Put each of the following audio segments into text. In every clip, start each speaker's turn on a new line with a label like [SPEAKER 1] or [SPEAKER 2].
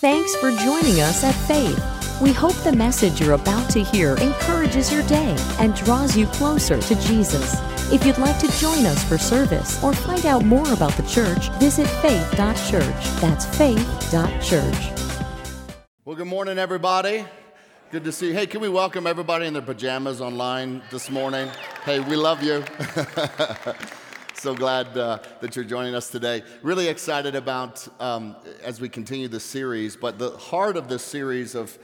[SPEAKER 1] Thanks for joining us at Faith. We hope the message you're about to hear encourages your day and draws you closer to Jesus. If you'd like to join us for service or find out more about the church, visit faith.church. That's faith.church.
[SPEAKER 2] Well, good morning, everybody. Good to see you. Hey, can we welcome everybody in their pajamas online this morning? Hey, we love you. so glad uh, that you're joining us today. Really excited about um, as we continue this series. But the heart of this series of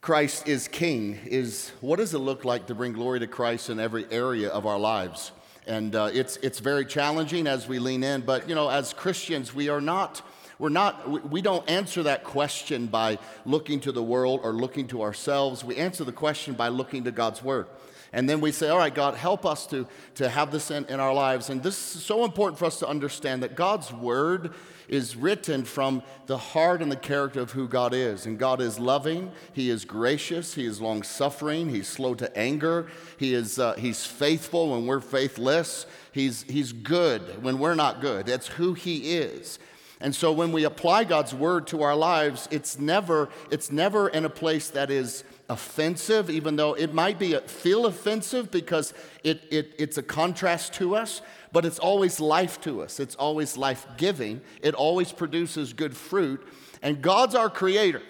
[SPEAKER 2] Christ is King is what does it look like to bring glory to Christ in every area of our lives? And uh, it's, it's very challenging as we lean in. But, you know, as Christians, we are not we're not, we don't answer that question by looking to the world or looking to ourselves. We answer the question by looking to God's Word. And then we say, All right, God, help us to, to have this in, in our lives. And this is so important for us to understand that God's Word is written from the heart and the character of who God is. And God is loving, He is gracious, He is long suffering, He's slow to anger, He is, uh, He's faithful when we're faithless, he's, he's good when we're not good. That's who He is. And so when we apply God's word to our lives, it's never, it's never in a place that is offensive, even though it might be uh, feel offensive because it, it, it's a contrast to us, but it's always life to us. It's always life giving. It always produces good fruit. And God's our creator.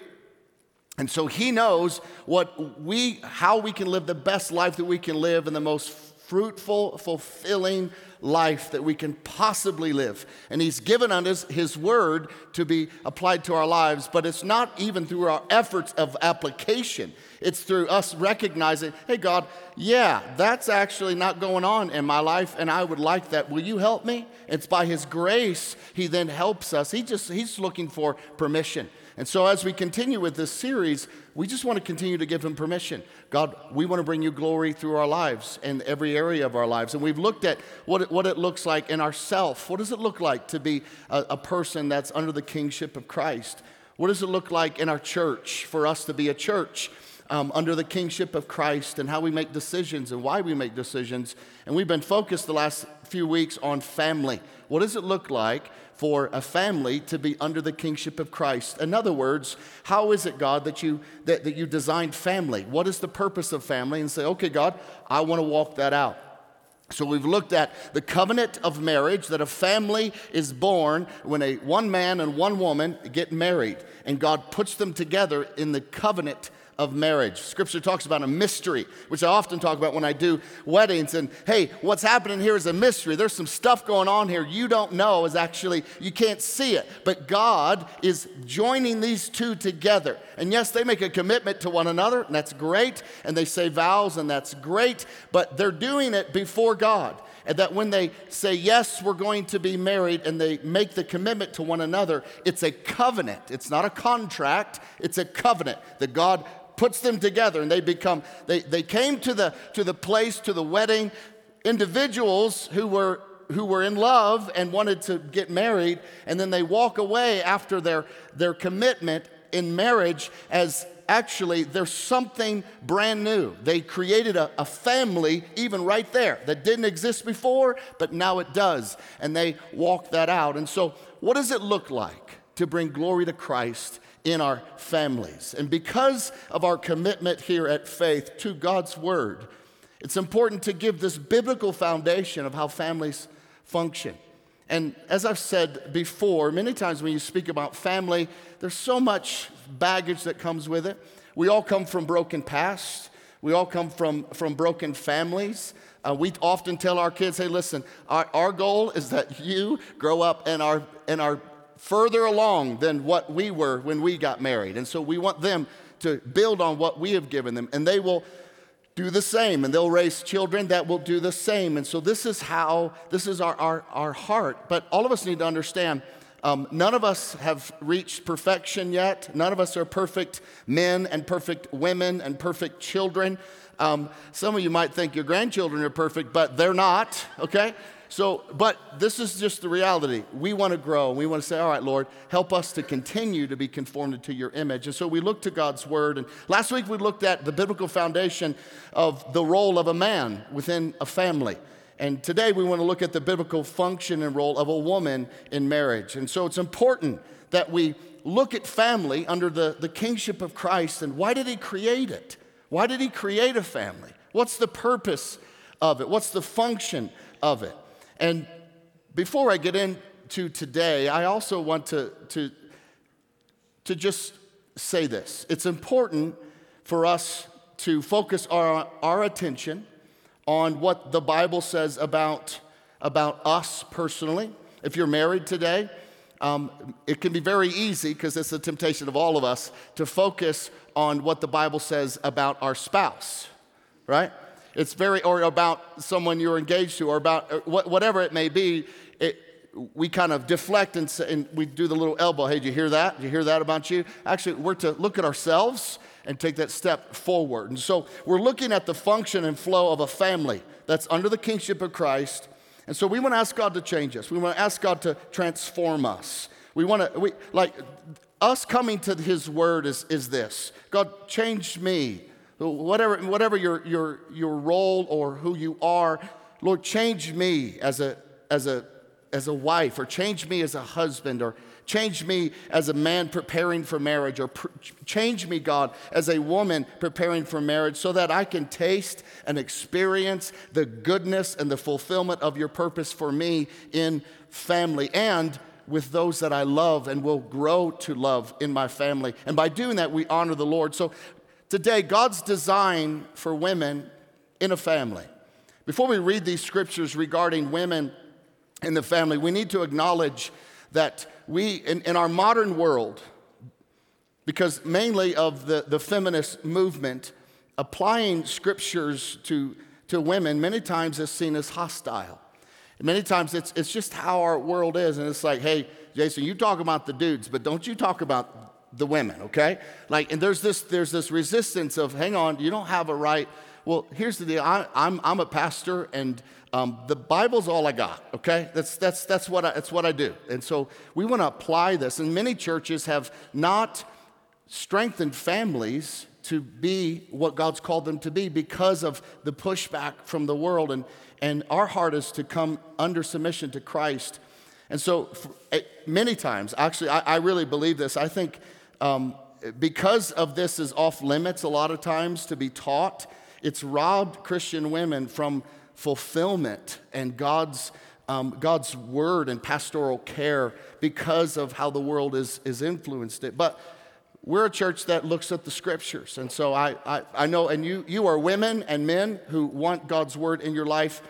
[SPEAKER 2] And so he knows what we, how we can live the best life that we can live in the most fruitful, fulfilling life that we can possibly live. And He's given us His word to be applied to our lives, but it's not even through our efforts of application. It's through us recognizing, hey, God, yeah, that's actually not going on in my life, and I would like that. Will you help me? It's by His grace He then helps us. He just, He's looking for permission. And so, as we continue with this series, we just want to continue to give Him permission. God, we want to bring you glory through our lives and every area of our lives. And we've looked at what it, what it looks like in ourself. What does it look like to be a, a person that's under the kingship of Christ? What does it look like in our church for us to be a church? Um, under the kingship of Christ and how we make decisions and why we make decisions. And we've been focused the last few weeks on family. What does it look like for a family to be under the kingship of Christ. In other words, how is it, God, that you, that, that you designed family? What is the purpose of family? And say, okay, God, I want to walk that out. So we've looked at the covenant of marriage that a family is born when a one man and one woman get married and God puts them together in the covenant of marriage. Scripture talks about a mystery, which I often talk about when I do weddings. And hey, what's happening here is a mystery. There's some stuff going on here you don't know, is actually, you can't see it. But God is joining these two together. And yes, they make a commitment to one another, and that's great. And they say vows, and that's great. But they're doing it before God and that when they say, Yes, we're going to be married, and they make the commitment to one another, it's a covenant. It's not a contract, it's a covenant that God puts them together and they become, they, they came to the, to the place, to the wedding, individuals who were who were in love and wanted to get married, and then they walk away after their, their commitment in marriage as actually there's something brand new. They created a, a, family, even right there, that didn't exist before, but now it does. And they walk that out. And so, what does it look like to bring glory to Christ in our families. And because of our commitment here at Faith to God's Word, it's important to give this biblical foundation of how families function. And as I've said before, many times when you speak about family, there's so much baggage that comes with it. We all come from broken past. We all come from, from broken families. Uh, we often tell our kids, hey, listen, our, our goal is that you grow up in our, in our further along than what we were when we got married. And so we want them to build on what we have given them, and they will do the same, and they'll raise children that will do the same. And so this is how, this is our, our, our heart. But all of us need to understand. Um, none of us have reached perfection yet. None of us are perfect men and perfect women and perfect children. Um, some of you might think your grandchildren are perfect, but they're not, okay? So, but this is just the reality. We want to grow. We want to say, all right, Lord, help us to continue to be conformed to your image. And so we look to God's word. And last week we looked at the biblical foundation of the role of a man within a family. And today we want to look at the biblical function and role of a woman in marriage. And so it's important that we look at family under the, the kingship of Christ and why did He create it? Why did He create a family? What's the purpose of it? What's the function of it? And before I get into today, I also want to, to, to just say this. It's important for us to focus our, our attention on what the Bible says about, about us personally. If you're married today, um, it can be very easy, because it's the temptation of all of us, to focus on what the Bible says about our spouse, right? It's very, or about someone you're engaged to, or about uh, whatever it may be. It, we kind of deflect and, and, we do the little elbow. Hey, did you hear that? Did you hear that about you? Actually, we're to look at ourselves and take that step forward. And so we're looking at the function and flow of a family that's under the kingship of Christ. And so we want to ask God to change us. We want to ask God to transform us. We want to, we, like, us coming to His Word is, is this God, change me. Whatever, whatever your, your, your role or who you are, Lord, change me as a, as, a, as a wife, or change me as a husband, or Change me as a man preparing for marriage, or pr- change me, God, as a woman preparing for marriage, so that I can taste and experience the goodness and the fulfillment of your purpose for me in family and with those that I love and will grow to love in my family. And by doing that, we honor the Lord. So today, God's design for women in a family. Before we read these scriptures regarding women in the family, we need to acknowledge that we, in, in our modern world, because mainly of the, the feminist movement, applying scriptures to, to women many times is seen as hostile. Many times it's, it's just how our world is. And it's like, hey, Jason, you talk about the dudes, but don't you talk about the women, okay? Like, and there's this, there's this resistance of, hang on, you don't have a right. Well, here's the deal I, I'm, I'm a pastor, and um, the Bible's all I got, okay? That's, that's, that's, what I, that's what I do. And so we want to apply this. And many churches have not strengthened families to be what God's called them to be because of the pushback from the world. And, and our heart is to come under submission to Christ. And so, for, eh, many times, actually, I, I, really believe this. I think um, because of this is off limits a lot of times to be taught, it's robbed Christian women from fulfillment and God's, um, God's word and pastoral care because of how the world is, is influenced it. But we're a church that looks at the scriptures. And so I, I, I know, and you, you are women and men who want God's word in your life.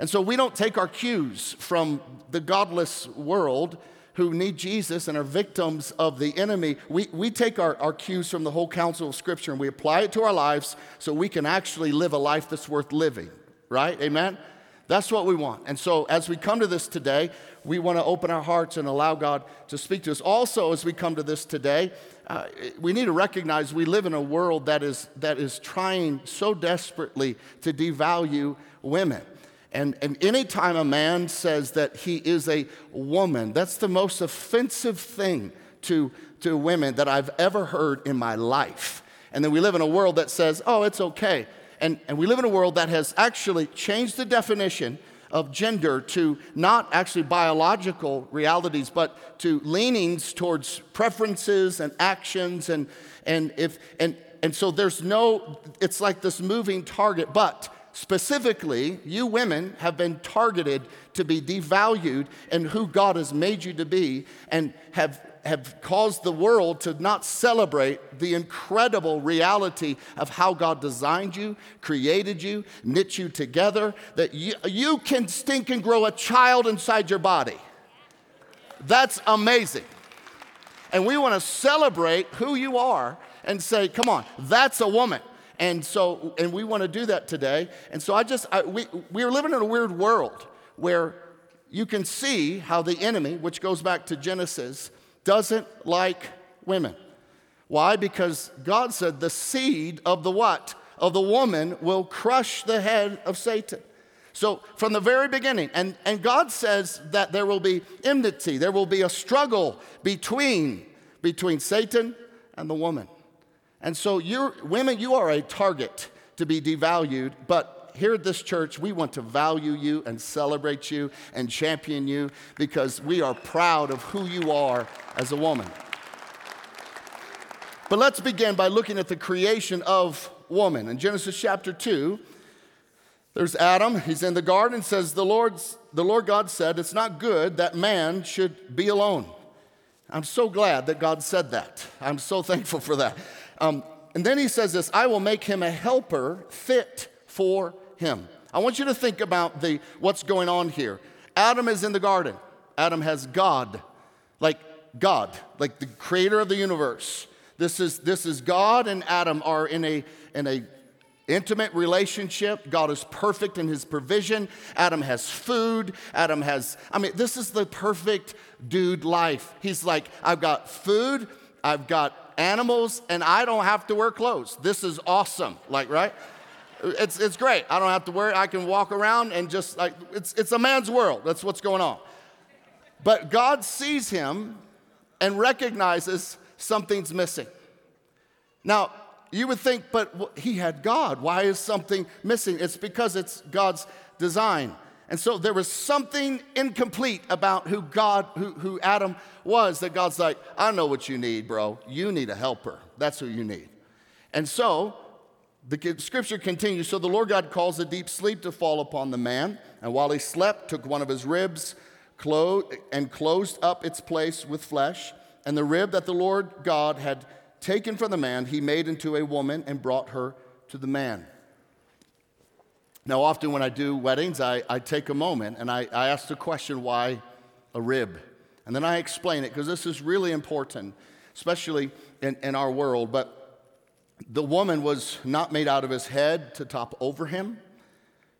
[SPEAKER 2] And so we don't take our cues from the godless world who need Jesus and are victims of the enemy. We, we take our, our cues from the whole counsel of Scripture and we apply it to our lives so we can actually live a life that's worth living right? Amen? That's what we want. And so, as we come to this today, we want to open our hearts and allow God to speak to us. Also, as we come to this today, uh, we need to recognize we live in a world that is, that is trying so desperately to devalue women. And, and anytime a man says that he is a woman, that's the most offensive thing to, to women that I've ever heard in my life. And then we live in a world that says, oh, it's okay and, and we live in a world that has actually changed the definition of gender to not actually biological realities, but to leanings towards preferences and actions. And, and, if, and, and so there's no, it's like this moving target. But specifically, you women have been targeted to be devalued in who God has made you to be and have have caused the world to not celebrate the incredible reality of how God designed you, created you, knit you together, that you, you can stink and grow a child inside your body. That's amazing. And we want to celebrate who you are and say, come on, that's a woman. And so, and we want to do that today. And so I just, I, we, we're living in a weird world where you can see how the enemy, which goes back to Genesis, doesn't like women. Why? Because God said the seed of the what? Of the woman will crush the head of Satan. So from the very beginning, and, and God says that there will be enmity, there will be a struggle between, between Satan and the woman. And so you women, you are a target to be devalued, but here at this church, we want to value you and celebrate you and champion you because we are proud of who you are as a woman. But let's begin by looking at the creation of woman. In Genesis chapter 2, there's Adam. He's in the garden. Says the Lord's, the Lord God said, "It's not good that man should be alone." I'm so glad that God said that. I'm so thankful for that. Um, and then he says this: "I will make him a helper fit for him." I want you to think about the what's going on here. Adam is in the garden. Adam has God, like God, like the creator of the universe. This is, this is God and Adam are in a, in a intimate relationship. God is perfect in his provision. Adam has food. Adam has, I mean, this is the perfect dude life. He's like, I've got food, I've got animals, and I don't have to wear clothes. This is awesome. Like, right? It's, it's great. I don't have to worry. I can walk around and just like, it's, it's a man's world. That's what's going on. But God sees him and recognizes something's missing. Now, you would think, but he had God. Why is something missing? It's because it's God's design. And so there was something incomplete about who God, who, who Adam was, that God's like, I know what you need, bro. You need a helper. That's who you need. And so the scripture continues So the Lord God calls a deep sleep to fall upon the man, and while he slept, took one of his ribs and closed up its place with flesh. And the rib that the Lord God had taken from the man, he made into a woman and brought her to the man. Now, often when I do weddings, I, I take a moment and I, I ask the question, why a rib? And then I explain it because this is really important, especially in, in our world. But the woman was not made out of his head to top over him,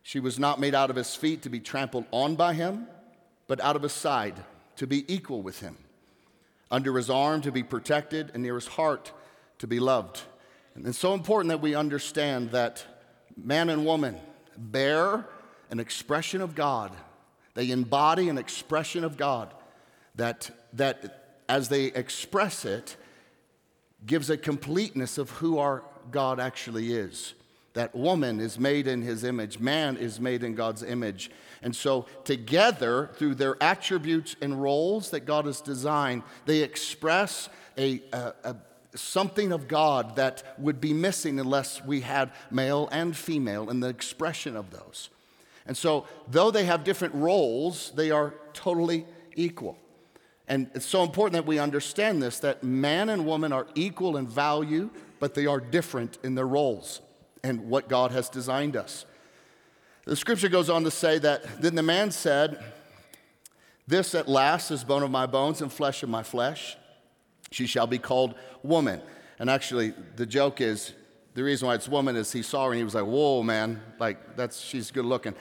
[SPEAKER 2] she was not made out of his feet to be trampled on by him, but out of his side to be equal with him under his arm to be protected, and near his heart to be loved. And it's so important that we understand that man and woman bear an expression of God. They embody an expression of God that, that as they express it, gives a completeness of who our God actually is. That woman is made in his image, man is made in God's image. And so, together, through their attributes and roles that God has designed, they express a, a, a something of God that would be missing unless we had male and female in the expression of those. And so, though they have different roles, they are totally equal. And it's so important that we understand this that man and woman are equal in value, but they are different in their roles and what God has designed us. The scripture goes on to say that then the man said, This at last is bone of my bones and flesh of my flesh. She shall be called woman. And actually, the joke is the reason why it's woman is he saw her and he was like, Whoa, man, like that's she's good looking.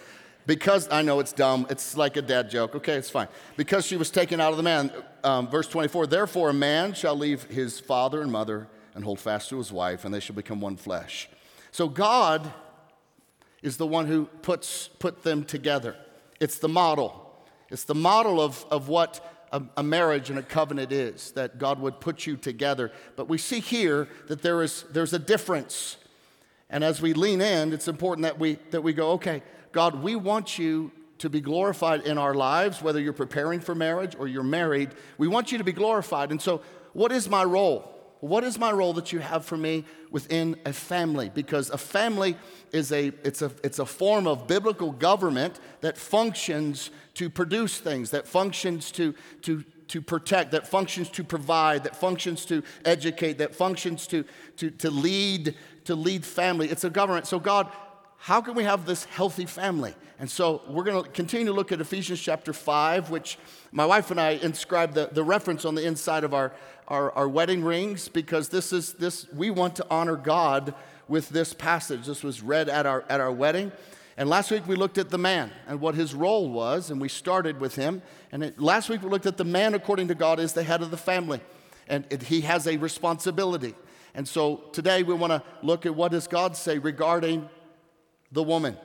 [SPEAKER 2] Because I know it's dumb, it's like a dad joke. Okay, it's fine. Because she was taken out of the man. Um, verse 24 Therefore, a man shall leave his father and mother and hold fast to his wife, and they shall become one flesh. So God is the one who puts put them together. It's the model. It's the model of, of what a, a, marriage and a covenant is, that God would put you together. But we see here that there is there's a difference. And as we lean in, it's important that we that we go, okay, God, we want you to be glorified in our lives, whether you're preparing for marriage or you're married. We want you to be glorified. And so, what is my role? What is my role that you have for me within a family? Because a family is a, it's a, it's a form of biblical government that functions to produce things, that functions to, to, to protect, that functions to provide, that functions to educate, that functions to, to, to lead, to lead family. It's a government. So God, how can we have this healthy family? And so we're going to continue to look at Ephesians chapter 5, which my wife and I inscribed the, the reference on the inside of our, our, our wedding rings because this is this we want to honor God with this passage. This was read at our at our wedding. And last week we looked at the man and what his role was, and we started with him. And it, last week we looked at the man, according to God, is the head of the family, and it, he has a responsibility. And so today we want to look at what does God say regarding the woman.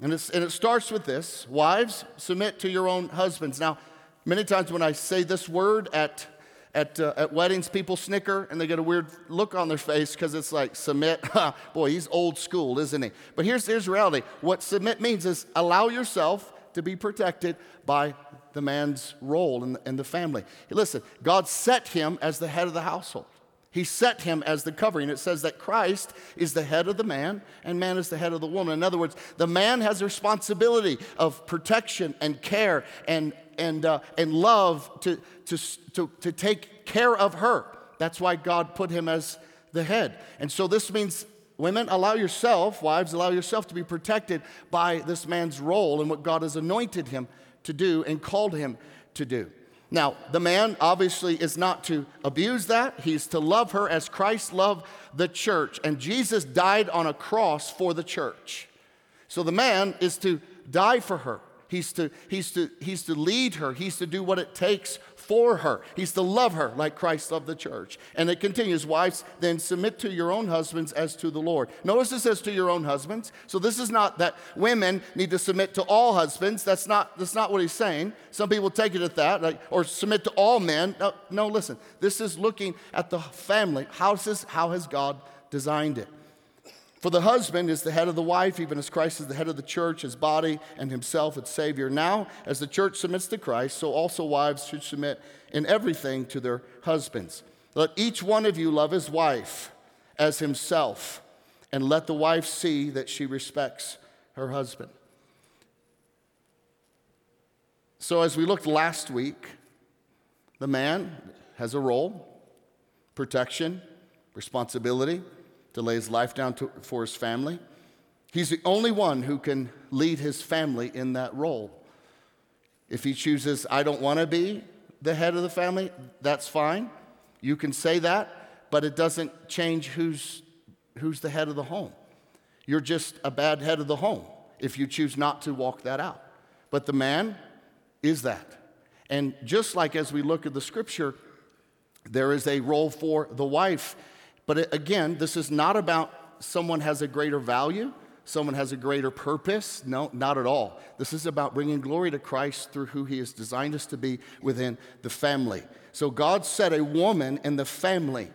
[SPEAKER 2] And, and it starts with this Wives, submit to your own husbands. Now, many times when I say this word at at, uh, at weddings, people snicker and they get a weird look on their face because it's like, submit. Boy, he's old school, isn't he? But here's, here's reality what submit means is allow yourself to be protected by the man's role in in the family. Listen, God set him as the head of the household. He set him as the covering. It says that Christ is the head of the man and man is the head of the woman. In other words, the man has responsibility of protection and care and, and, uh, and love to, to, to, to take care of her. That's why God put him as the head. And so this means women, allow yourself, wives, allow yourself to be protected by this man's role and what God has anointed him to do and called him to do. Now, the man obviously is not to abuse that. He's to love her as Christ loved the church. And Jesus died on a cross for the church. So the man is to die for her. He's to, he's, to, he's to lead her. He's to do what it takes for her. He's to love her like Christ loved the church. And it continues, wives, then submit to your own husbands as to the Lord. Notice it says to your own husbands. So this is not that women need to submit to all husbands. That's not, that's not what he's saying. Some people take it at that, like, or submit to all men. No, no, listen. This is looking at the family. How, is, how has God designed it? For the husband is the head of the wife, even as Christ is the head of the church, his body, and himself its Savior. Now, as the church submits to Christ, so also wives should submit in everything to their husbands. Let each one of you love his wife as himself, and let the wife see that she respects her husband. So, as we looked last week, the man has a role, protection, responsibility to lay his life down to, for his family. He's the only one who can lead his family in that role. If he chooses, I don't want to be the head of the family, that's fine. You can say that, but it doesn't change who's, who's the head of the home. You're just a bad head of the home if you choose not to walk that out. But the man is that. And just like as we look at the scripture, there is a role for the wife but again, this is not about someone has a greater value, someone has a greater purpose. No, not at all. This is about bringing glory to Christ through who He has designed us to be within the family. So God set a woman in the family.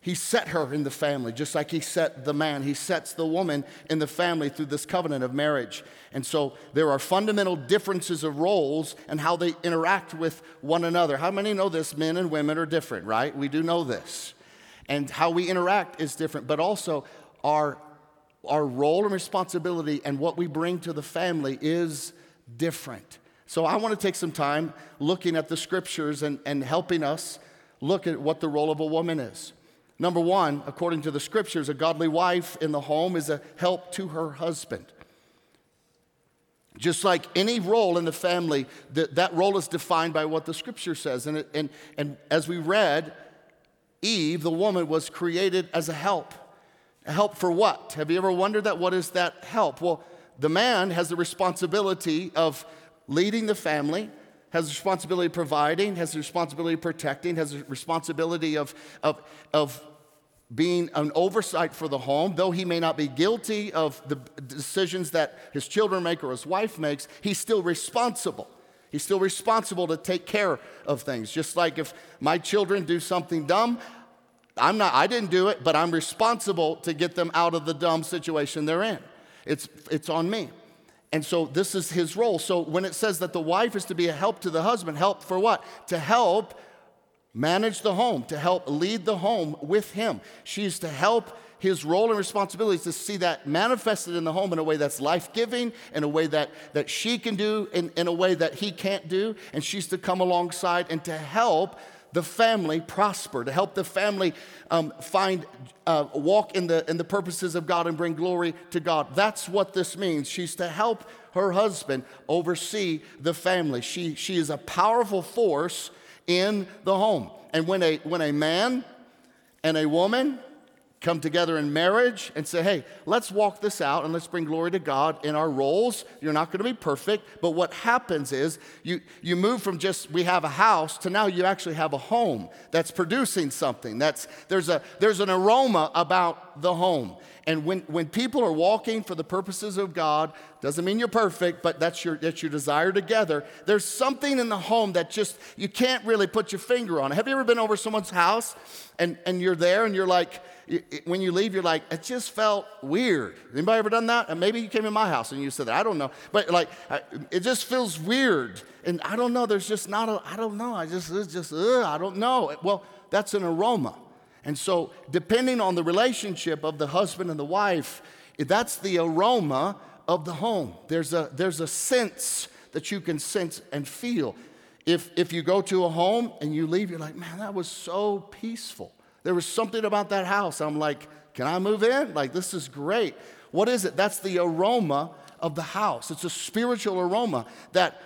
[SPEAKER 2] He set her in the family, just like He set the man. He sets the woman in the family through this covenant of marriage. And so there are fundamental differences of roles and how they interact with one another. How many know this? Men and women are different, right? We do know this and how we interact is different, but also our, our role and responsibility and what we bring to the family is different. So I want to take some time looking at the scriptures and, and helping us look at what the role of a woman is. Number one, according to the scriptures, a godly wife in the home is a help to her husband. Just like any role in the family, that, that role is defined by what the scripture says. And, it, and, and as we read, Eve, the woman, was created as a help. A help for what? Have you ever wondered that? What is that help? Well, the man has the responsibility of leading the family, has the responsibility of providing, has the responsibility of protecting, has the responsibility of, of, of being an oversight for the home. Though he may not be guilty of the decisions that his children make or his wife makes, he's still responsible. He's still responsible to take care of things. Just like if my children do something dumb, I'm not, I didn't do it, but I'm responsible to get them out of the dumb situation they're in. It's, it's on me. And so this is his role. So when it says that the wife is to be a help to the husband, help for what? To help manage the home, to help lead the home with him. She's to help his role and responsibility is to see that manifested in the home in a way that's life giving, in a way that, that she can do, in, in a way that he can't do. And she's to come alongside and to help the family prosper, to help the family um, find, uh, walk in the, in the purposes of God and bring glory to God. That's what this means. She's to help her husband oversee the family. She, she is a powerful force in the home. And when a, when a man and a woman come together in marriage and say, hey, let's walk this out and let's bring glory to God in our roles. You're not going to be perfect, but what happens is you, you move from just we have a house to now you actually have a home that's producing something. That's, there's, a, there's an aroma about the home. And when, when people are walking for the purposes of God, doesn't mean you're perfect, but that's your, that's your desire together. There's something in the home that just, you can't really put your finger on. Have you ever been over someone's house and, and you're there and you're like, when you leave, you're like, it just felt weird. Anybody ever done that? And maybe you came in my house and you said that. I don't know. But like, it just feels weird. And I don't know. There's just not a, I don't know. I just, it's just, ugh, I don't know. Well, that's an aroma. And so, depending on the relationship of the husband and the wife, that's the aroma of the home. There's a, there's a sense that you can sense and feel. If, if you go to a home and you leave, you're like, man, that was so peaceful. There was something about that house. I'm like, can I move in? Like, this is great. What is it? That's the aroma of the house. It's a spiritual aroma that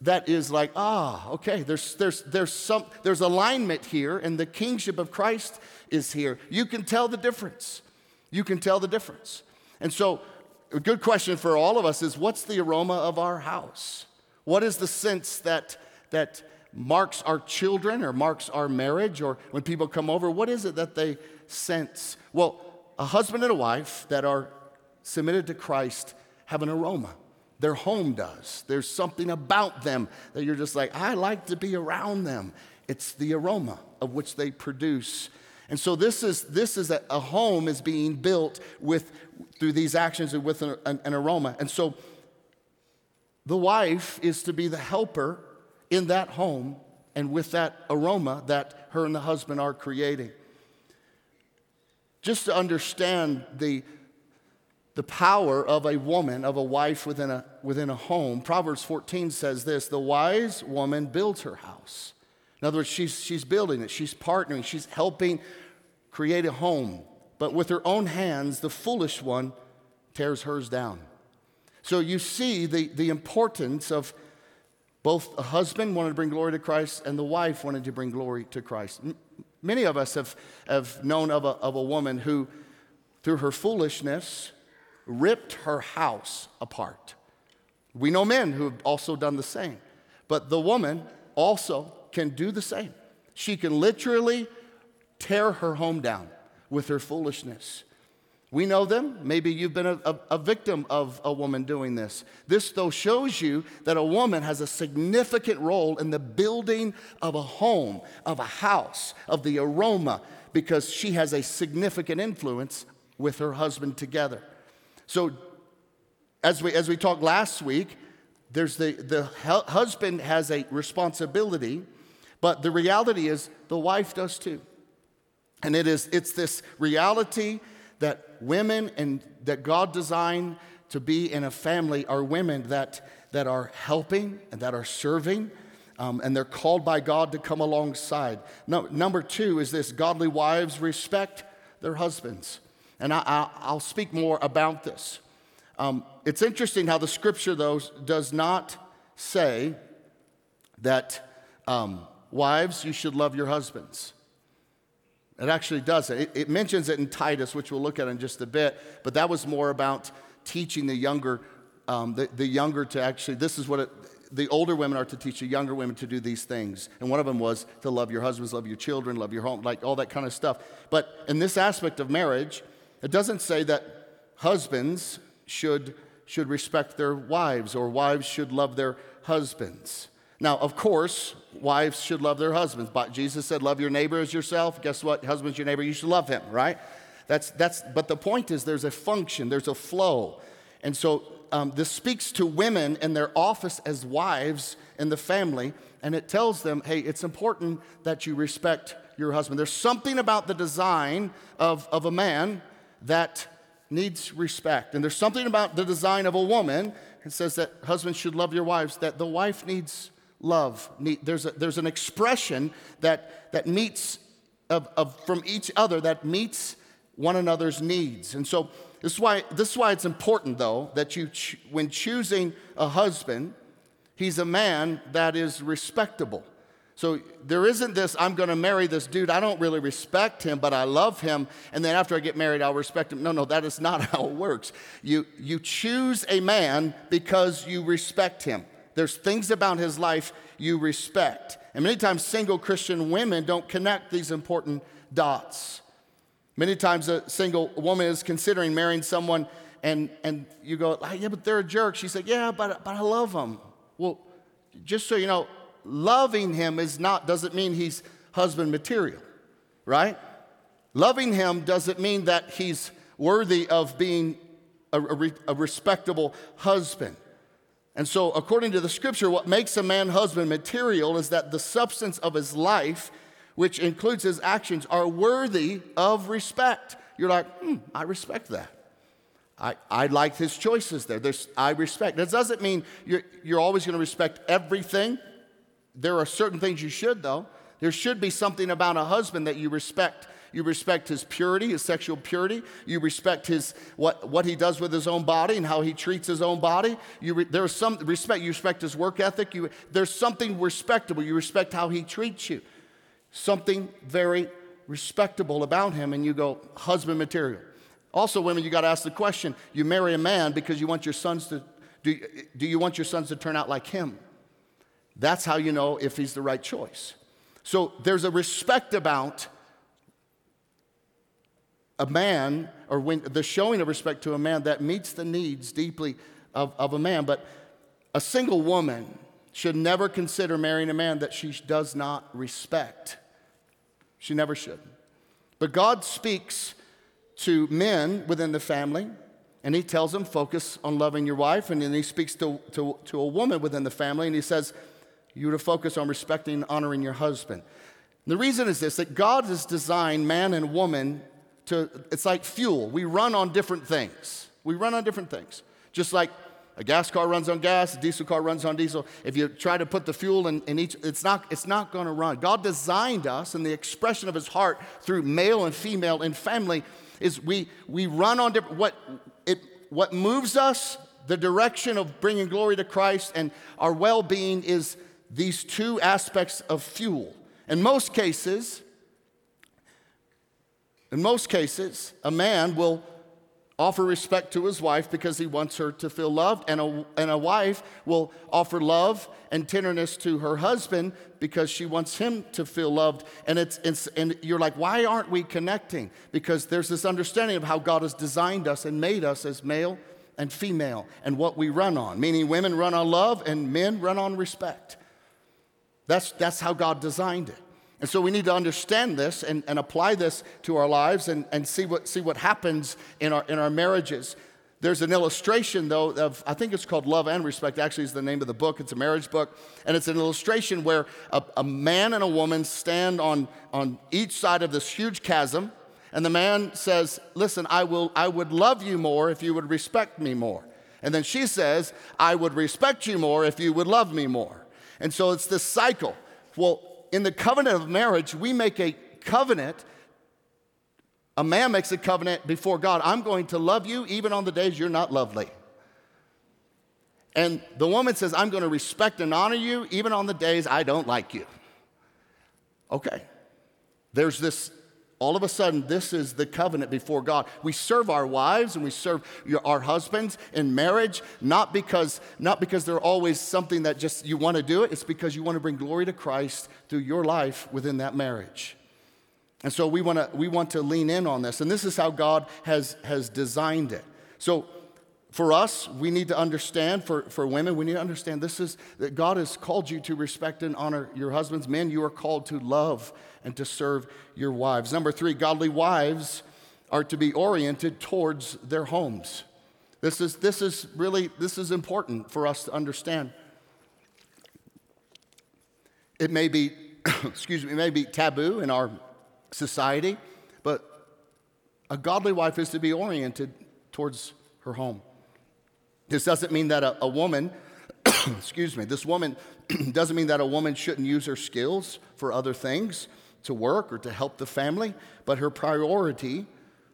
[SPEAKER 2] that is like, ah, okay, there's, there's, there's, some, there's alignment here, and the kingship of Christ is here. You can tell the difference. You can tell the difference. And so, a good question for all of us is what's the aroma of our house? What is the sense that, that marks our children or marks our marriage or when people come over? What is it that they sense? Well, a husband and a wife that are submitted to Christ have an aroma. Their home does. There's something about them that you're just like, I like to be around them. It's the aroma of which they produce. And so this is this is a, a home is being built with through these actions and with an, an, an aroma. And so the wife is to be the helper in that home and with that aroma that her and the husband are creating. Just to understand the the power of a woman, of a wife within a, within a home. Proverbs 14 says this the wise woman builds her house. In other words, she's, she's building it, she's partnering, she's helping create a home. But with her own hands, the foolish one tears hers down. So you see the, the importance of both the husband wanted to bring glory to Christ and the wife wanted to bring glory to Christ. M- many of us have, have known of a, of a woman who, through her foolishness, ripped her house apart. We know men who have also done the same. But the woman also can do the same. She can literally tear her home down with her foolishness. We know them. Maybe you've been a, a, a, victim of a woman doing this. This, though, shows you that a woman has a significant role in the building of a home, of a house, of the aroma, because she has a significant influence with her husband together. So, as we, as we talked last week, there's the, the husband has a responsibility, but the reality is the wife does too. And it is, it's this reality that women and that God designed to be in a family are women that, that are helping and that are serving. Um, and they're called by God to come alongside. No, number two is this godly wives respect their husbands. And I, will speak more about this. Um, it's interesting how the scripture, though, does not say that um, wives, you should love your husbands. It actually does It, it mentions it in Titus, which we'll look at in just a bit, but that was more about teaching the younger, um, the, the younger to actually, this is what it, the older women are to teach the younger women to do these things. And one of them was to love your husbands, love your children, love your home, like all that kind of stuff. But in this aspect of marriage, it doesn't say that husbands should, should respect their wives or wives should love their husbands. Now, of course, wives should love their husbands. But Jesus said, Love your neighbor as yourself. Guess what? Husband's your neighbor, you should love him, right? That's, that's, but the point is, there's a function, there's a flow. And so um, this speaks to women and their office as wives in the family, and it tells them, hey, it's important that you respect your husband. There's something about the design of, of a man that needs respect. And there's something about the design of a woman, it says that husbands should love your wives, that the wife needs love. There's, a, there's an expression that, that meets of, of, from each other that meets one another's needs. And so this is why, this is why it's important, though, that you, ch- when choosing a husband, he's a man that is respectable. So there isn't this, I'm going to marry this dude. I don't really respect him, but I love him. And then after I get married, I'll respect him. No, no, that is not how it works. You, you choose a man because you respect him. There's things about his life you respect. And many times, single Christian women don't connect these important dots. Many times, a single woman is considering marrying someone, and, and you go, oh, Yeah, but they're a jerk. She said, Yeah, but, but I love them. Well, just so you know, loving him is not, doesn't mean he's husband material, right? Loving him doesn't mean that he's worthy of being a, a, a respectable husband. And so, according to the scripture, what makes a man husband material is that the substance of his life which includes his actions, are worthy of respect. You're like, hmm, I respect that. I, I like his choices there. There's, I respect. That doesn't mean you're, you're always going to respect everything. There are certain things you should, though. There should be something about a husband that you respect. You respect his purity, his sexual purity. You respect his what, what he does with his own body and how he treats his own body. You re, there's some respect. You respect his work ethic. You, there's something respectable. You respect how he treats you. Something very respectable about him, and you go husband material. Also, women, you got to ask the question: You marry a man because you want your sons to do, do you want your sons to turn out like him? That's how you know if he's the right choice. So there's a respect about a man, or when the showing of respect to a man that meets the needs deeply of, of a man. But a single woman should never consider marrying a man that she does not respect. She never should. But God speaks to men within the family, and He tells them, focus on loving your wife. And then He speaks to, to, to a woman within the family, and He says, you to focus on respecting and honoring your husband. the reason is this that God has designed man and woman to, it's like fuel. We run on different things. We run on different things. Just like a gas car runs on gas, a diesel car runs on diesel. If you try to put the fuel in, in each, it's not, it's not going to run. God designed us, and the expression of His heart through male and female and family is we, we run on different, what, it, what moves us, the direction of bringing glory to Christ and our well being is these two aspects of fuel. In most cases, in most cases, a man will offer respect to his wife because he wants her to feel loved, and a, and a wife will offer love and tenderness to her husband because she wants him to feel loved. And, it's, it's, and you're like, why aren't we connecting? Because there's this understanding of how God has designed us and made us as male and female and what we run on, meaning women run on love and men run on respect. That's, that's how God designed it. And so we need to understand this and, and apply this to our lives and, and see, what, see what happens in our, in our marriages. There's an illustration, though, of I think it's called Love and Respect, actually, is the name of the book. It's a marriage book. And it's an illustration where a, a man and a woman stand on, on each side of this huge chasm. And the man says, Listen, I, will, I would love you more if you would respect me more. And then she says, I would respect you more if you would love me more. And so it's this cycle. Well, in the covenant of marriage, we make a covenant. A man makes a covenant before God I'm going to love you even on the days you're not lovely. And the woman says, I'm going to respect and honor you even on the days I don't like you. Okay. There's this all of a sudden, this is the covenant before God. We serve our wives and we serve our husbands in marriage, not because, not because they're always something that just you want to do it, it's because you want to bring glory to Christ through your life within that marriage. And so we want to, we want to lean in on this. And this is how God has, has designed it. So for us, we need to understand, for, for women, we need to understand this is that God has called you to respect and honor your husbands. Men, you are called to love and to serve your wives. Number three, godly wives are to be oriented towards their homes. This is, this is really, this is important for us to understand. It may be, excuse me, it may be taboo in our society, but a godly wife is to be oriented towards her home. This doesn't mean that a, a woman, excuse me, this woman doesn't mean that a woman shouldn't use her skills for other things to work or to help the family, but her priority,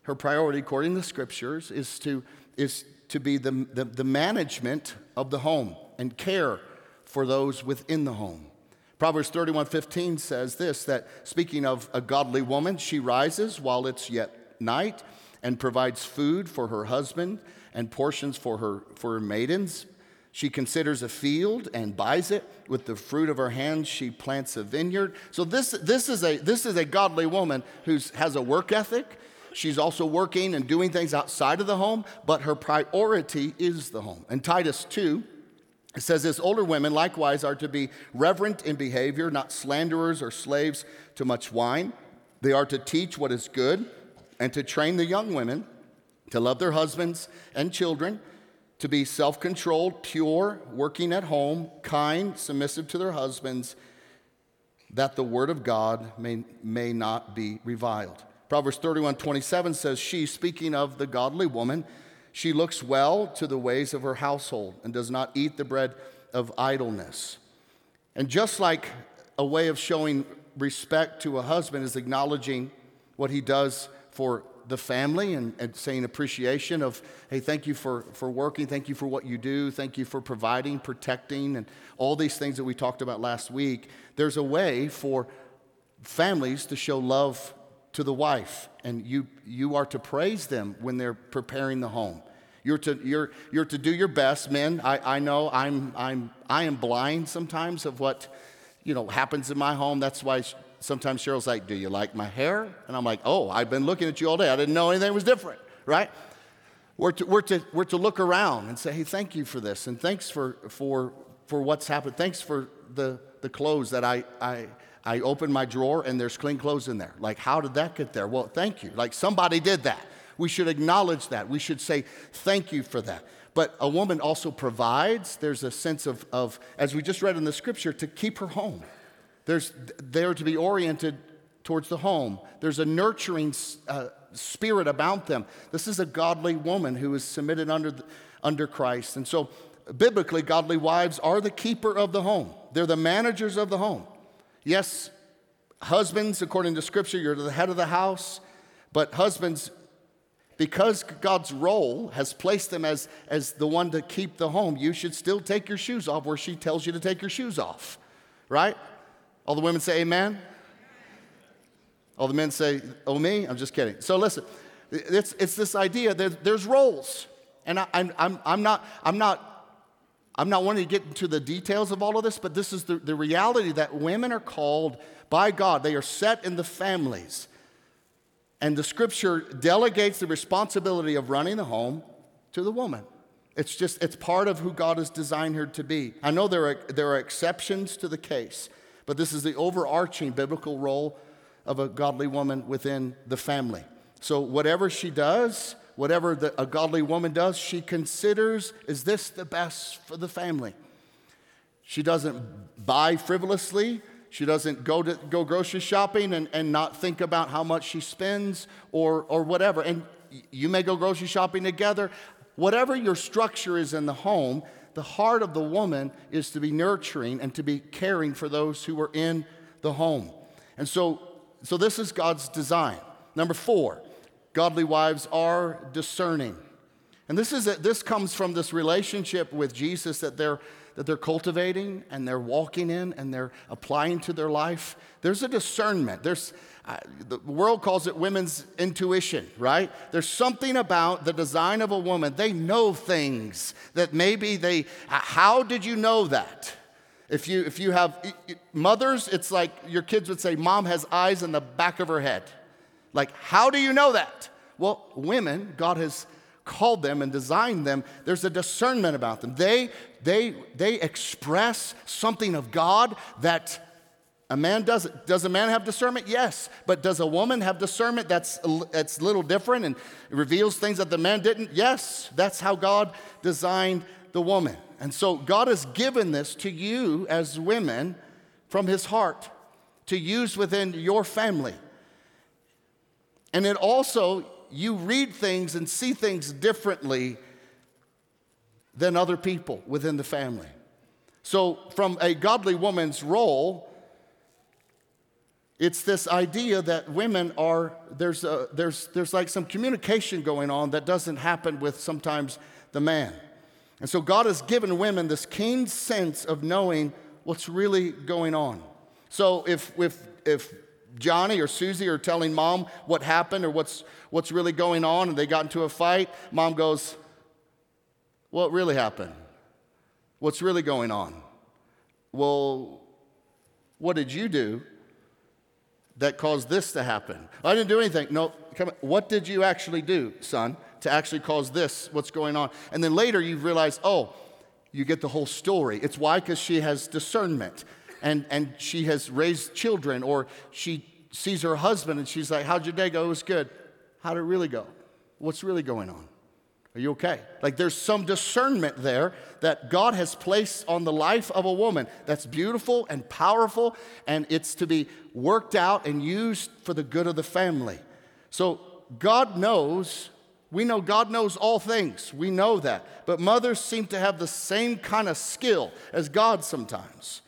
[SPEAKER 2] her priority according to the scriptures, is to, is to be the, the, the management of the home and care for those within the home. Proverbs 31 15 says this that speaking of a godly woman, she rises while it's yet night and provides food for her husband and portions for her, for her maidens. She considers a field and buys it. With the fruit of her hands, she plants a vineyard. So, this, this, is, a, this is a godly woman who has a work ethic. She's also working and doing things outside of the home, but her priority is the home. And Titus 2, it says this older women likewise are to be reverent in behavior, not slanderers or slaves to much wine. They are to teach what is good and to train the young women to love their husbands and children to be self controlled, pure, working at home, kind, submissive to their husbands, that the word of God may, may not be reviled. Proverbs 31 27 says, She, speaking of the godly woman, she looks well to the ways of her household and does not eat the bread of idleness. And just like a way of showing respect to a husband is acknowledging what he does for the family and, and, saying appreciation of, hey, thank you for, for working, thank you for what you do, thank you for providing, protecting, and all these things that we talked about last week. There's a way for families to show love to the wife, and you, you are to praise them when they're preparing the home. You're to, you're, you're to do your best, men. I, I know I'm, I'm, I am blind sometimes of what you know, happens in my home. That's why sometimes Cheryl's like, Do you like my hair? And I'm like, Oh, I've been looking at you all day. I didn't know anything was different, right? We're to, we're to, we're to look around and say, Hey, thank you for this. And thanks for, for, for what's happened. Thanks for the, the clothes that I, I, I opened my drawer and there's clean clothes in there. Like, how did that get there? Well, thank you. Like, somebody did that. We should acknowledge that. We should say, Thank you for that. But a woman also provides. There's a sense of, of as we just read in the scripture, to keep her home. There's, they're to be oriented towards the home. There's a nurturing uh, spirit about them. This is a godly woman who is submitted under, the, under Christ. And so, biblically, godly wives are the keeper of the home, they're the managers of the home. Yes, husbands, according to Scripture, you're the head of the house, but husbands, because God's role has placed them as, as the one to keep the home, you should still take your shoes off where she tells you to take your shoes off, right? All the women say amen. All the men say, oh, me? I'm just kidding. So listen, it's, it's this idea that there's roles. And I, am I'm, I'm, not, I'm, not, I'm not wanting to get into the details of all of this, but this is the, the reality that women are called by God. They are set in the families. And the scripture delegates the responsibility of running the home to the woman. It's just, it's part of who God has designed her to be. I know there are, there are exceptions to the case. But this is the overarching biblical role of a godly woman within the family. So, whatever she does, whatever the, a godly woman does, she considers is this the best for the family? She doesn't buy frivolously. She doesn't go, to, go grocery shopping and, and not think about how much she spends or, or whatever. And you may go grocery shopping together. Whatever your structure is in the home, the heart of the woman is to be nurturing and to be caring for those who are in the home. And so, so this is God's design. Number four, godly wives are discerning. And this, is this comes from this relationship with Jesus that they're, that they're cultivating and they're walking in and they're applying to their life. There's a discernment. There's, the world calls it women's intuition, right? There's something about the design of a woman. They know things that maybe they, how did you know that? If you, if you have mothers, it's like your kids would say, Mom has eyes in the back of her head. Like, how do you know that? Well, women, God has called them and designed them, there's a discernment about them. They, they, they express something of God that a man does it. Does a man have discernment? Yes. But does a woman have discernment that's, that's a little different and reveals things that the man didn't? Yes. That's how God designed the woman. And so God has given this to you as women from his heart to use within your family. And it also, you read things and see things differently than other people within the family. So, from a godly woman's role, it's this idea that women are, there's, a, there's, there's like some communication going on that doesn't happen with sometimes the man. And so God has given women this keen sense of knowing what's really going on. So if, if, if Johnny or Susie are telling mom what happened or what's, what's really going on and they got into a fight, mom goes, What really happened? What's really going on? Well, what did you do that caused this to happen. I didn't do anything. No, come on. what did you actually do, son, to actually cause this? What's going on? And then later you realize, oh, you get the whole story. It's why? Because she has discernment and, and she has raised children, or she sees her husband and she's like, How'd your day go? It was good. How'd it really go? What's really going on? Are you okay? Like there's some discernment there that God has placed on the life of a woman that's beautiful and powerful, and it's to be worked out and used for the good of the family. So God knows, we know God knows all things. We know that. But mothers seem to have the same kind of skill as God sometimes.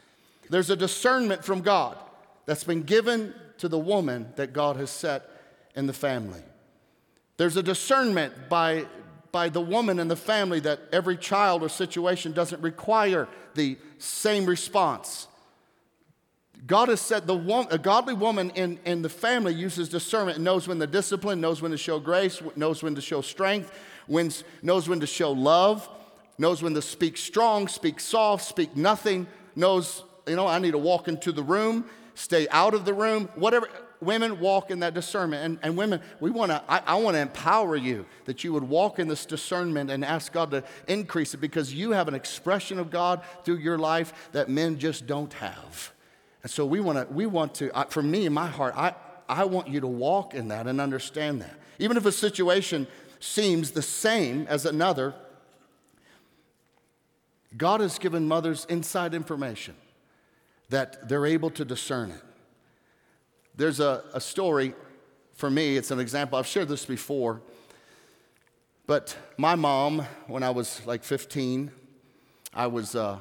[SPEAKER 2] There's a discernment from God that's been given to the woman that God has set in the family. There's a discernment by by the woman in the family that every child or situation doesn't require the same response. God has said the one, a godly woman in, in the family uses discernment and knows when to discipline, knows when to show grace, knows when to show strength, knows when to show love, knows when to speak strong, speak soft, speak nothing, knows, you know, I need to walk into the room, stay out of the room, whatever women walk in that discernment. And, and women, we want to, I, I want to empower you that you would walk in this discernment and ask God to increase it because you have an expression of God through your life that men just don't have. And so we want to, we want to, for me in my heart, I, I want you to walk in that and understand that. Even if a situation seems the same as another, God has given mothers inside information that they're able to discern it. There's a, a story for me, it's an example. I've shared this before. But my mom, when I was like 15, I was, uh,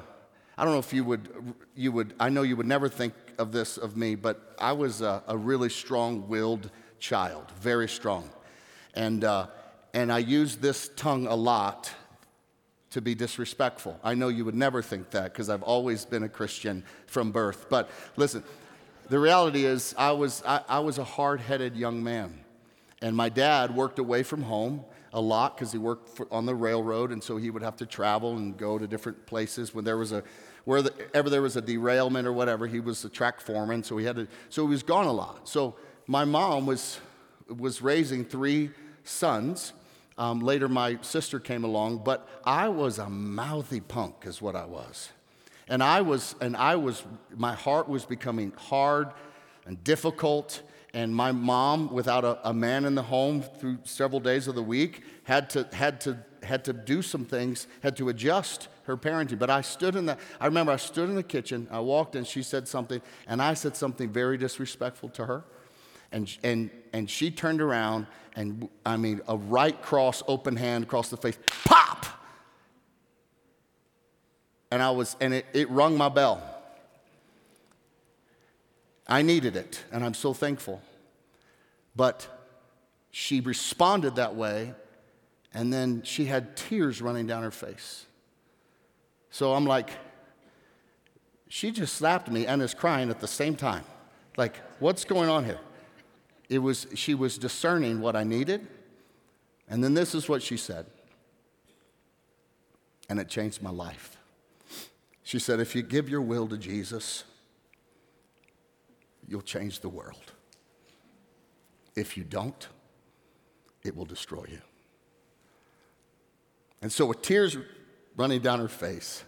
[SPEAKER 2] I don't know if you would, you would, I know you would never think of this of me, but I was a, a really strong willed child, very strong. And, uh, and I used this tongue a lot to be disrespectful. I know you would never think that because I've always been a Christian from birth. But listen, the reality is, I was, I, I was a hard headed young man. And my dad worked away from home a lot because he worked for, on the railroad, and so he would have to travel and go to different places when there was a wherever there was a derailment or whatever. He was the track foreman, so he had to. So he was gone a lot. So my mom was was raising three sons. Um, later, my sister came along, but I was a mouthy punk, is what I was. And I was, and I was, my heart was becoming hard and difficult. And my mom, without a, a man in the home through several days of the week, had to, had to, had to do some things, had to adjust her parenting. But I stood in the, I remember I stood in the kitchen, I walked in, she said something, and I said something very disrespectful to her. And, and, and she turned around, and I mean, a right cross, open hand across the face, and I was, and it, it rung my bell. I needed it, and I'm so thankful. But she responded that way, and then she had tears running down her face. So I'm like, she just slapped me and is crying at the same time. Like, what's going on here? It was, she was discerning what I needed. And then this is what she said. And it changed my life. She said, if you give your will to Jesus, you'll change the world. If you don't, it will destroy you. And so, with tears running down her face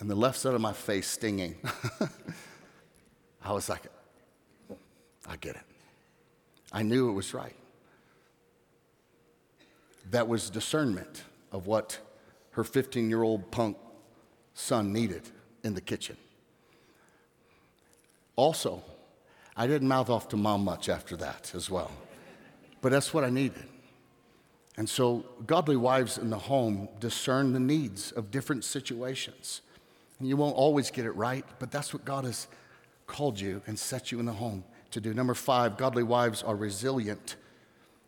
[SPEAKER 2] and the left side of my face stinging, I was like, I get it. I knew it was right. That was discernment of what her 15 year old punk son needed in the kitchen. Also, I didn't mouth off to mom much after that as well, but that's what I needed. And so, godly wives in the home discern the needs of different situations. And you won't always get it right, but that's what God has called you and set you in the home to do. Number five, godly wives are resilient.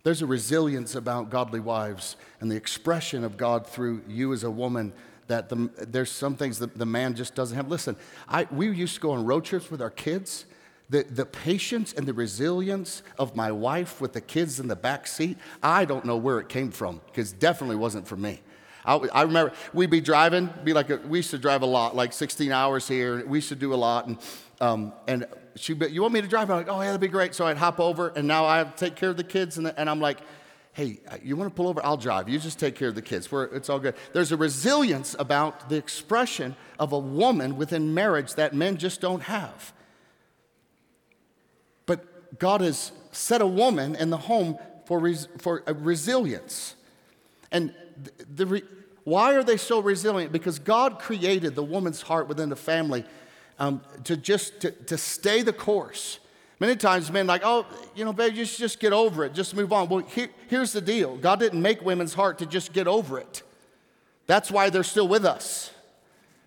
[SPEAKER 2] There's a resilience about godly wives and the expression of God through you as a woman that the, there's some things that the man just doesn't have. Listen, I, we used to go on road trips with our kids. The, the patience and the resilience of my wife with the kids in the back seat, I don't know where it came from, because definitely wasn't from me. I, I, remember we'd be driving, be like a, we used to drive a lot, like 16 hours here. We used to do a lot, and um, and she'd be, you want me to drive? I'm like, oh yeah, that'd be great. So I'd hop over, and now I have to take care of the kids, and, the, and I'm like, hey, uh, you want to pull over? I'll drive. You just take care of the kids. We're, it's all good. There's a resilience about the expression of a woman within marriage that men just don't have. But God has set a woman in the home for, res, for resilience. And the, the why are they so resilient? Because God created the woman's heart within the family um, to just to, to stay the course. Many times men like, oh, you know, babe, just, just get over it, just move on. Well, here, here's the deal God didn't make women's heart to just get over it. That's why they're still with us,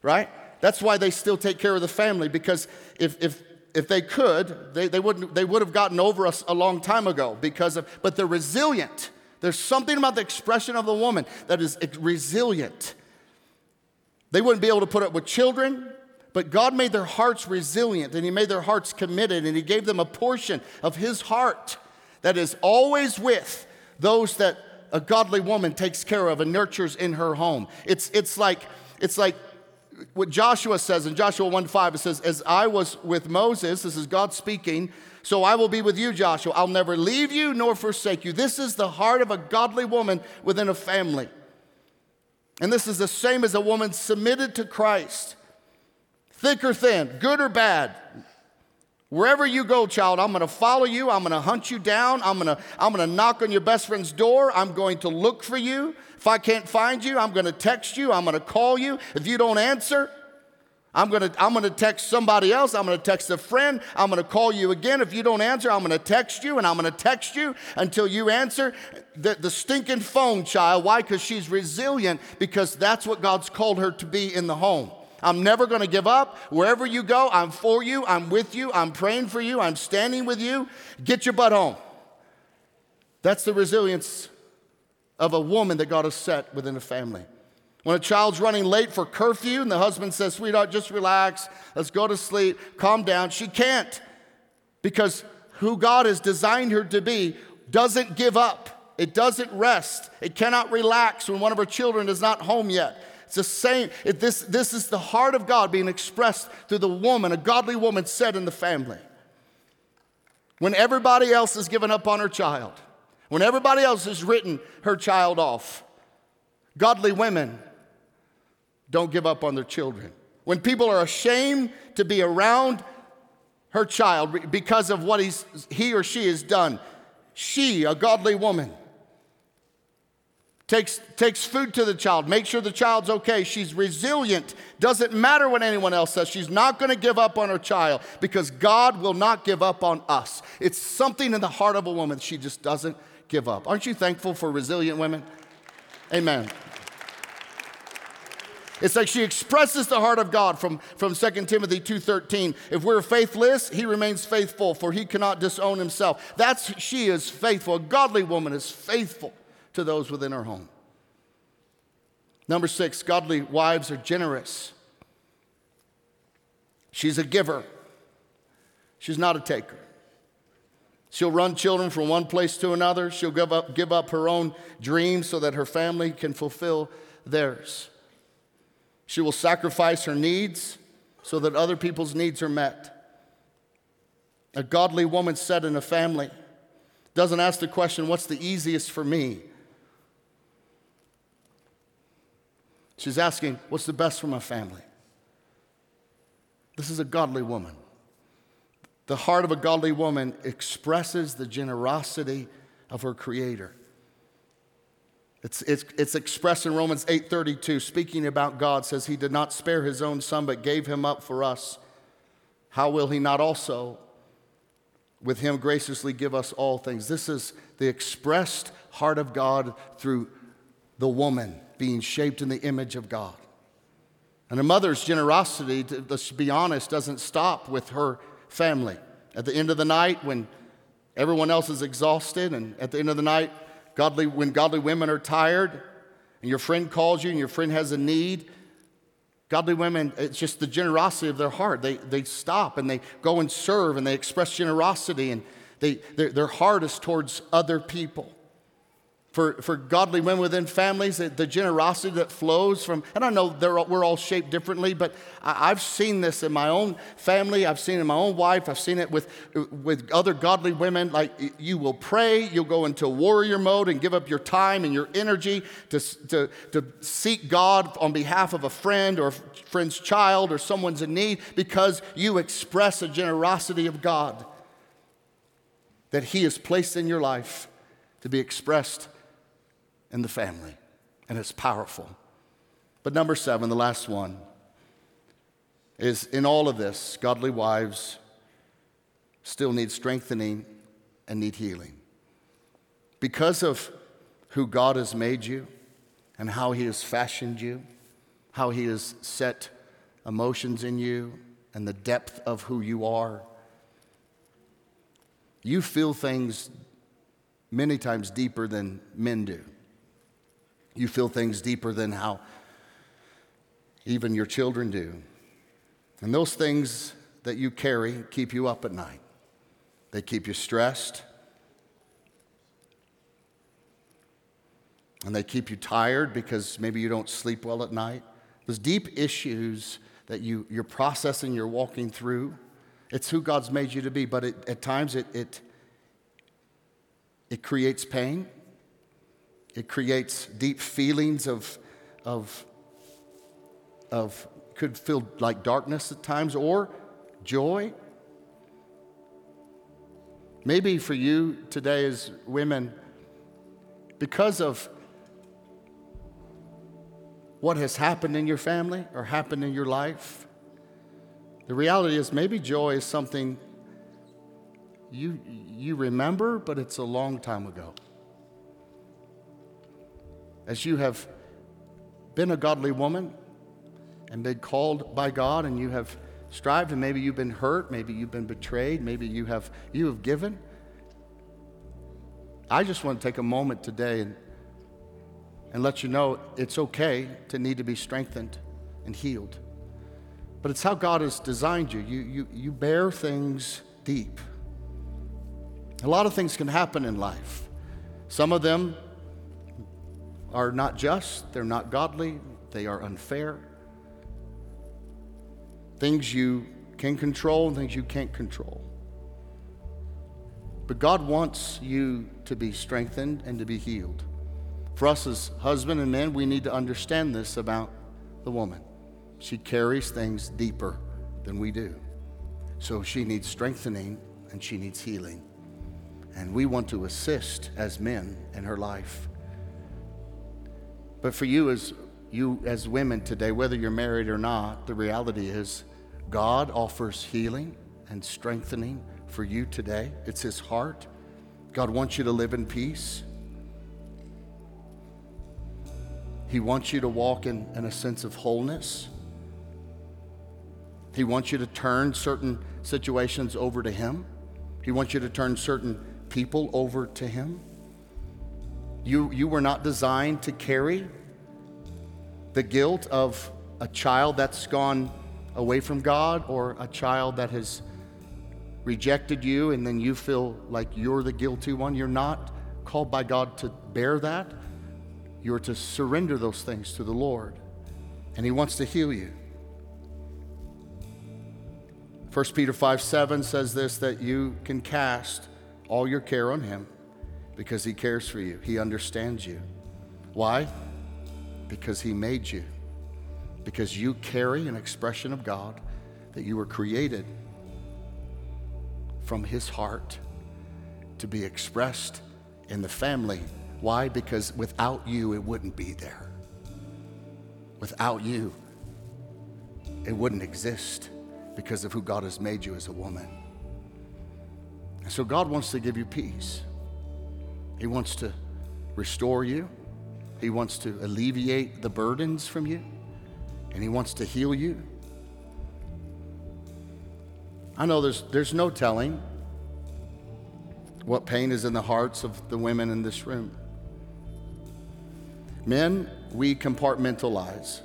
[SPEAKER 2] right? That's why they still take care of the family, because if, if, if they could, they, they, wouldn't, they would have gotten over us a long time ago because of, but they're resilient. There's something about the expression of the woman that is resilient. They wouldn't be able to put up with children, but God made their hearts resilient and He made their hearts committed and He gave them a portion of His heart that is always with those that a godly woman takes care of and nurtures in her home. It's, it's, like, it's like what Joshua says in Joshua 1 5. It says, As I was with Moses, this is God speaking, so I will be with you, Joshua. I'll never leave you nor forsake you. This is the heart of a godly woman within a family. And this is the same as a woman submitted to Christ. Thick or thin, good or bad. Wherever you go, child, I'm gonna follow you. I'm gonna hunt you down. I'm gonna, I'm gonna knock on your best friend's door. I'm going to look for you. If I can't find you, I'm gonna text you. I'm gonna call you. If you don't answer, I'm gonna, I'm gonna text somebody else. I'm gonna text a friend. I'm gonna call you again. If you don't answer, I'm gonna text you and I'm gonna text you until you answer. The, the stinking phone child. Why? Because she's resilient, because that's what God's called her to be in the home. I'm never gonna give up. Wherever you go, I'm for you. I'm with you. I'm praying for you. I'm standing with you. Get your butt home. That's the resilience of a woman that God has set within a family. When a child's running late for curfew and the husband says, Sweetheart, just relax, let's go to sleep, calm down, she can't because who God has designed her to be doesn't give up. It doesn't rest. It cannot relax when one of her children is not home yet. It's the same. It, this, this is the heart of God being expressed through the woman, a godly woman set in the family. When everybody else has given up on her child, when everybody else has written her child off, godly women don't give up on their children. When people are ashamed to be around her child because of what he or she has done, she, a godly woman, takes, takes food to the child, makes sure the child's okay. She's resilient. Doesn't matter what anyone else says. She's not going to give up on her child because God will not give up on us. It's something in the heart of a woman. She just doesn't give up. Aren't you thankful for resilient women? Amen. It's like she expresses the heart of God from, from 2 Timothy 2.13. If we're faithless, he remains faithful, for he cannot disown himself. That's she is faithful. A godly woman is faithful to those within her home. Number six, godly wives are generous. She's a giver. She's not a taker. She'll run children from one place to another. She'll give up, give up her own dreams so that her family can fulfill theirs. She will sacrifice her needs so that other people's needs are met. A godly woman set in a family doesn't ask the question, What's the easiest for me? She's asking, What's the best for my family? This is a godly woman. The heart of a godly woman expresses the generosity of her Creator. It's, it's, it's expressed in Romans 8:32, speaking about God, says he did not spare his own son, but gave him up for us. How will he not also with him graciously give us all things? This is the expressed heart of God through the woman being shaped in the image of God. And a mother's generosity, to, let's be honest, doesn't stop with her family. At the end of the night, when everyone else is exhausted, and at the end of the night, Godly, when godly women are tired and your friend calls you and your friend has a need, godly women, it's just the generosity of their heart. They, they stop and they go and serve and they express generosity and they, their, their heart is towards other people for, for godly women within families, the, generosity that flows from, and I know we're all shaped differently, but I, have seen this in my own family. I've seen it in my own wife. I've seen it with, with other godly women. Like you will pray, you'll go into warrior mode and give up your time and your energy to, to, to seek God on behalf of a friend or a friend's child or someone's in need because you express a generosity of God that He has placed in your life to be expressed in the family. and it's powerful. But number seven, the last one, is in all of this, godly wives still need strengthening and need healing. Because of who God has made you and how He has fashioned you, how He has set emotions in you, and the depth of who you are, you feel things many times deeper than men do. You feel things deeper than how even your children do. And those things that you carry keep you up at night, they keep you stressed. And they keep you tired because maybe you don't sleep well at night. Those deep issues that you, you're processing, you're walking through, it's who God's made you to be. But it, at times it, it, it creates pain, it creates deep feelings of, of, of could feel like darkness at times or joy. Maybe for you today, as women, because of what has happened in your family or happened in your life, the reality is maybe joy is something you, you remember, but it's a long time ago. As you have been a godly woman, and been called by God and you have strived and maybe you've been hurt, maybe you've been betrayed, maybe you have you have given. I just want to take a moment today and, and let you know it's okay to need to be strengthened and healed. But it's how God has designed you. You, you, you bear things deep. A lot of things can happen in life. Some of them are not just, they're not godly, they are unfair things you can control and things you can't control. But God wants you to be strengthened and to be healed. For us as husband and men, we need to understand this about the woman. She carries things deeper than we do. So she needs strengthening and she needs healing. And we want to assist as men in her life. But for you as you as women today, whether you're married or not, the reality is God offers healing and strengthening for you today. It's His heart. God wants you to live in peace. He wants you to walk in, in a sense of wholeness. He wants you to turn certain situations over to Him. He wants you to turn certain people over to Him. You, you were not designed to carry the guilt of a child that's gone away from God or a child that has rejected you and then you feel like you're the guilty one. You're not called by God to bear that. You're to surrender those things to the Lord, and He wants to heal you. 1 Peter 5 7 says this that you can cast all your care on Him because He cares for you, He understands you. Why? Because He made you because you carry an expression of God that you were created from His heart to be expressed in the family. Why? Because without you, it wouldn't be there. Without you, it wouldn't exist because of who God has made you as a woman. And so God wants to give you peace. He wants to restore you. He wants to alleviate the burdens from you and He wants to heal you. I know there's, there's no telling what pain is in the hearts of the women in this room. Men, we compartmentalize.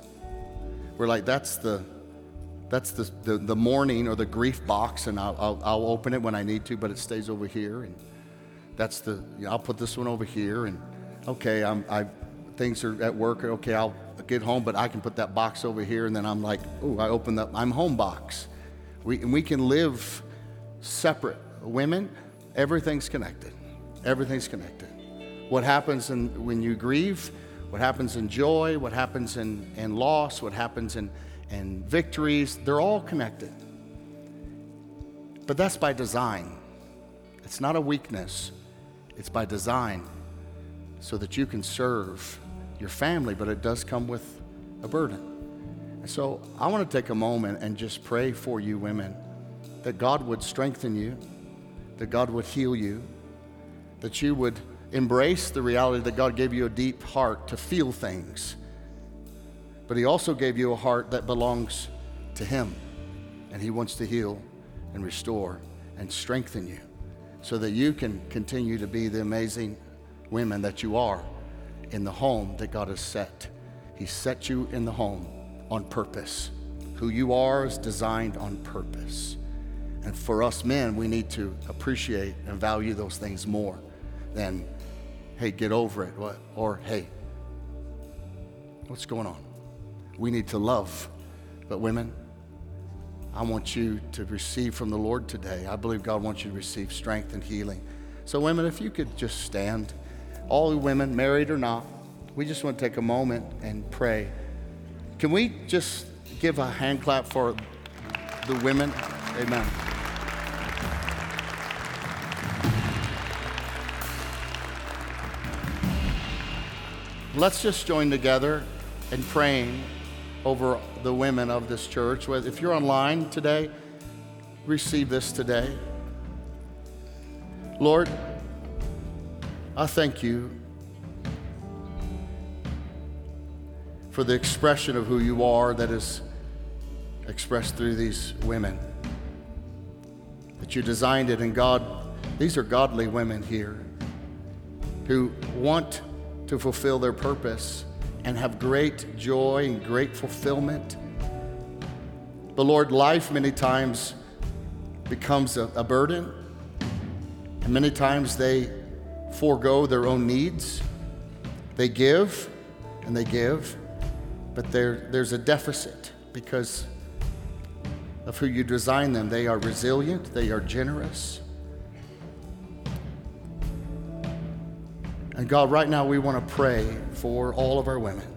[SPEAKER 2] We're like, that's the, that's the, the, the mourning or the grief box, and I'll, I'll, I'll, open it when I need to, but it stays over here. And that's the, you know, I'll put this one over here. And okay, I'm, I, things are at work. Okay, I'll get home, but I can put that box over here, and then I'm like, oh, I open up, I'm home box. We, and we can live separate. Women, everything's connected. Everything's connected. What happens in, when you grieve, what happens in joy, what happens in, in loss, what happens in, in victories, they're all connected. But that's by design. It's not a weakness, it's by design so that you can serve your family, but it does come with a burden. And so I want to take a moment and just pray for you women that God would strengthen you, that God would heal you, that you would embrace the reality that God gave you a deep heart to feel things, but He also gave you a heart that belongs to Him, and He wants to heal and restore and strengthen you so that you can continue to be the amazing women that you are in the home that God has set. He set you in the home on purpose. Who you are is designed on purpose. And for us men, we need to appreciate and value those things more than, hey, get over it, or hey, what's going on? We need to love. But women, I want you to receive from the Lord today. I believe God wants you to receive strength and healing. So, women, if you could just stand, all women, married or not, we just want to take a moment and pray. Can we just give a hand clap for the women? Amen. Let's just join together in praying over the women of this church. If you're online today, receive this today. Lord, I thank you for the expression of who you are that is expressed through these women. That you designed it, and God, these are godly women here who want to fulfill their purpose and have great joy and great fulfillment. But Lord, life many times becomes a, a burden, and many times they forego their own needs. They give and they give, but there, there's a deficit because of who you design them. They are resilient, they are generous. And God, right now we want to pray for all of our women.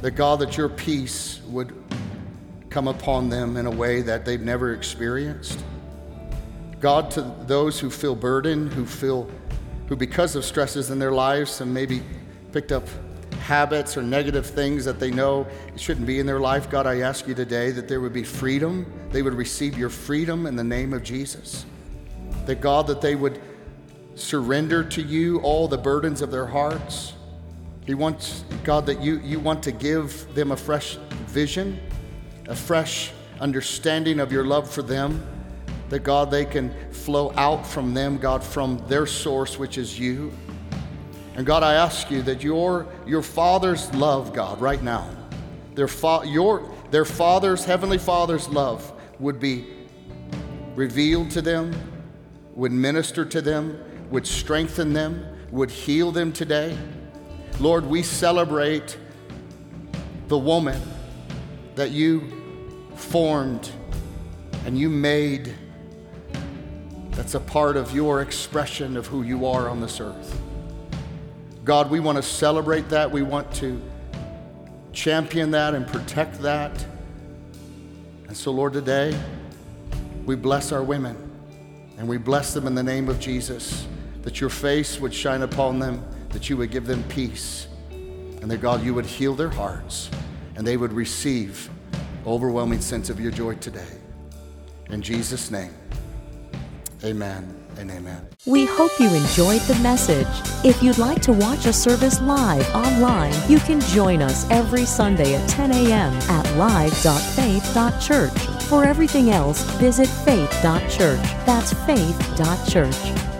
[SPEAKER 2] That God, that your peace would come upon them in a way that they've never experienced. God, to those who feel burdened, who feel, who because of stresses in their lives and maybe picked up habits or negative things that they know shouldn't be in their life, God, I ask you today that there would be freedom. They would receive your freedom in the name of Jesus. That God, that they would surrender to you all the burdens of their hearts. He wants, God, that you, you want to give them a fresh vision, a fresh understanding of your love for them, that God, they can flow out from them, God, from their source, which is you. And God, I ask you that your, your Father's love, God, right now, their, fa- your, their Father's, Heavenly Father's love would be revealed to them, would minister to them, would strengthen them, would heal them today. Lord, we celebrate the woman that you formed and you made that's a part of your expression of who you are on this earth. God, we want to celebrate that. We want to champion that and protect that. And so, Lord, today we bless our women and we bless them in the name of Jesus that your face would shine upon them, that you would give them peace, and that God, you would heal their hearts, and they would receive overwhelming sense of your joy today. In Jesus' name, amen and amen.
[SPEAKER 1] We hope you enjoyed the message. If you'd like to watch a service live online, you can join us every Sunday at 10 a.m. at live.faith.church. For everything else, visit faith.church. That's faith.church.